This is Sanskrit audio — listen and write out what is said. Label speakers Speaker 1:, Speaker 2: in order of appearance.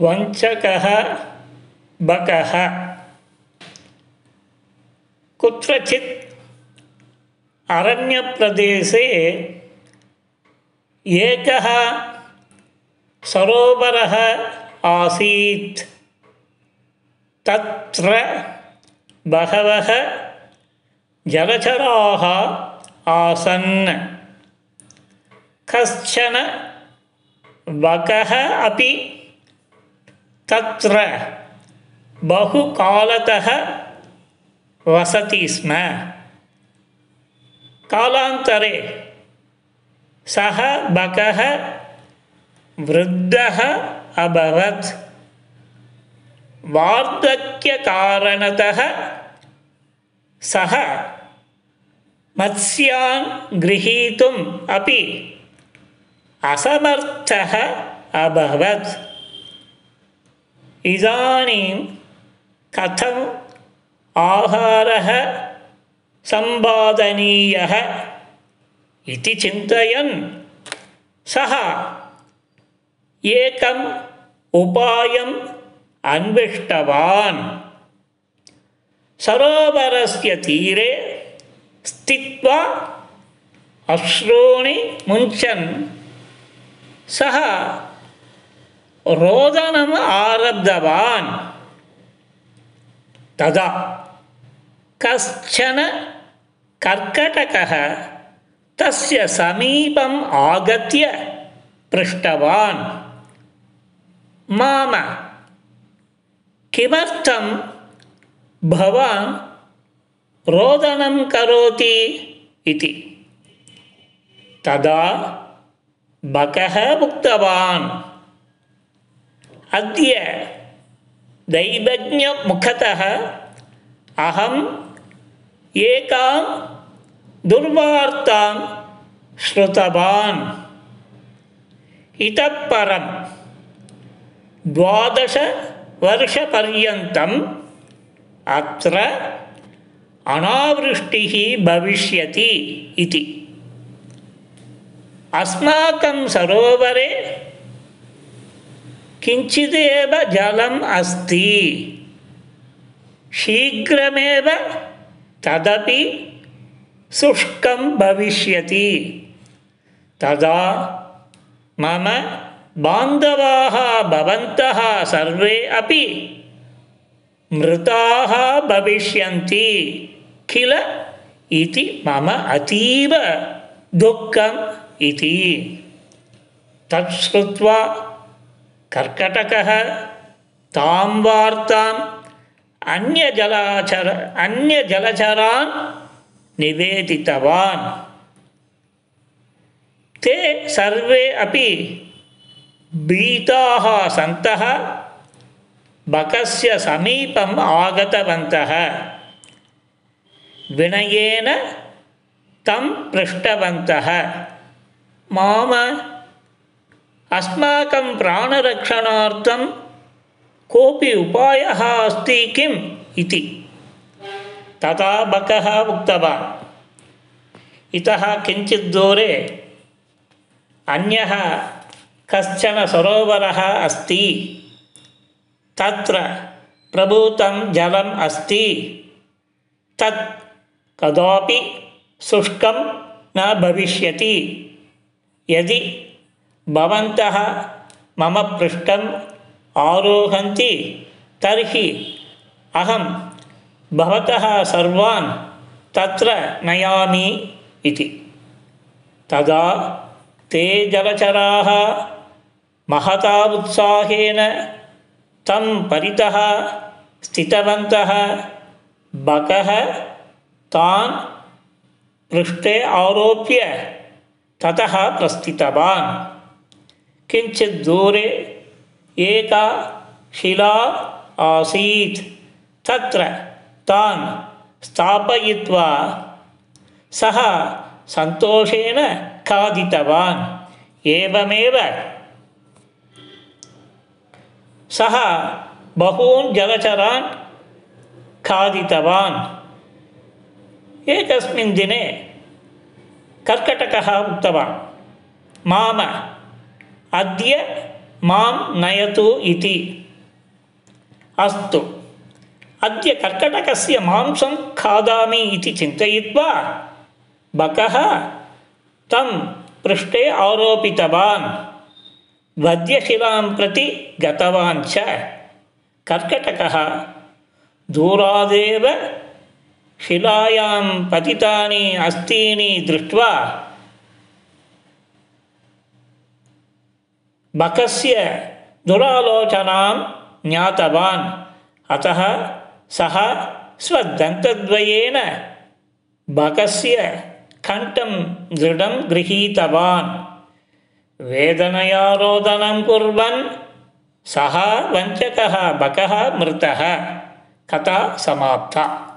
Speaker 1: वञ्चकः बकः। कुत्रचित् अरण्यप्रदेशे एकः सरोवरः आसीत्। तत्र बहवः जलचराः आसन्। कश्चन बकः अपि तत्र बहुकालतः वसति स्म। कालान्तरे सः बकः वृद्धः अभवत्। वार्धक्यकारणतः सः मत्स्यान् गृहीतुम् अपि असमर्थः अभवत्। इदानीं कथम् आहारः सम्पादनीयः इति चिन्तयन् सः एकम् उपायम् अन्विष्टवान् सरोवरस्य तीरे स्थित्वा अश्रूणि मुञ्चन् सः रोदनम् आरब्धवान्। तदा कश्चन कर्कटकः तस्य समीपम् आगत्य पृष्टवान्। माम किमर्थं भवान् रोदनं करोति इति? तदा बकः उक्तवान् अद्य दैवज्ञमुखतः अहम् एकां दुर्वार्तां श्रुतवान्। इतः परं द्वादशवर्षपर्यन्तम् अत्र अनावृष्टिः भविष्यति इति। अस्माकं सरोवरे किञ्चिदेव जलम् अस्ति। शीघ्रमेव तदपि शुष्कं भविष्यति। तदा मम बान्धवाः भवन्तः सर्वे अपि मृताः भविष्यन्ति किल इति मम अतीव दुःखम् इति। तत् श्रुत्वा कर्कटकः तां वार्ताम् अन्यजलाचर अन्यजलचरान् निवेदितवान्। ते सर्वे अपि भीताः सन्तः बकस्य समीपम् आगतवन्तः। विनयेन तं पृष्टवन्तः। माम अस्माकं प्राणरक्षणार्थं कोऽपि उपायः अस्ति किम् इति। तथा बकः उक्तवान् इतः किञ्चित् दूरे अन्यः कश्चन सरोवरः अस्ति तत्र प्रभूतं जलम् अस्ति तत् कदापि शुष्कं न भविष्यति। यदि भवन्तः मम पृष्ठम् आरोहन्ति तर्हि अहं भवतः सर्वान् तत्र नयामि इति। तदा ते जलचराः महता उत्साहेन तं परितः स्थितवन्तः। बकः तान् पृष्ठे आरोप्य ततः प्रस्थितवान् किञ्चित् दूरे एका शिला आसीत्। तत्र तान् स्थापयित्वा सः सन्तोषेण खादितवान्। एवमेव सः बहून् जलचरान् खादितवान्। एकस्मिन् दिने कर्कटकः उक्तवान्, माम ಅದ್ಯ ಮಾಂ ನಯತು ಇತಿ ಅಸ್ತು ಅದ್ಯ ಕರ್ಕಟಕಸ್ಯ ಮಾಂಸಂ ಖಾದಾಮಿ ಇತಿ ಚಿಂತಯಿತ್ವಾ ಬಕಃ ತಂ ಪೃಷ್ಠೆ ಆರೋಪಿತವಾನ್ ವದ್ಯಶಿಲಾಂ ಪ್ರತಿ ಗತವಾನ್ ಚ ಕರ್ಕಟಕಃ ದೂರಾದೇವ ಶಿಲಾಯಾಂ ಪತಿತಾನಿ ಅಸ್ಥೀನಿ ದೃಷ್ಟ್ವಾ बकस्य दुरालोचनां ज्ञातवान् अतः सः स्वदन्तद्वयेन बकस्य कण्ठं दृढं गृहीतवान् वेदनया रोदनं कुर्वन् सः वञ्चकः बकः मृतः कथा समाप्ता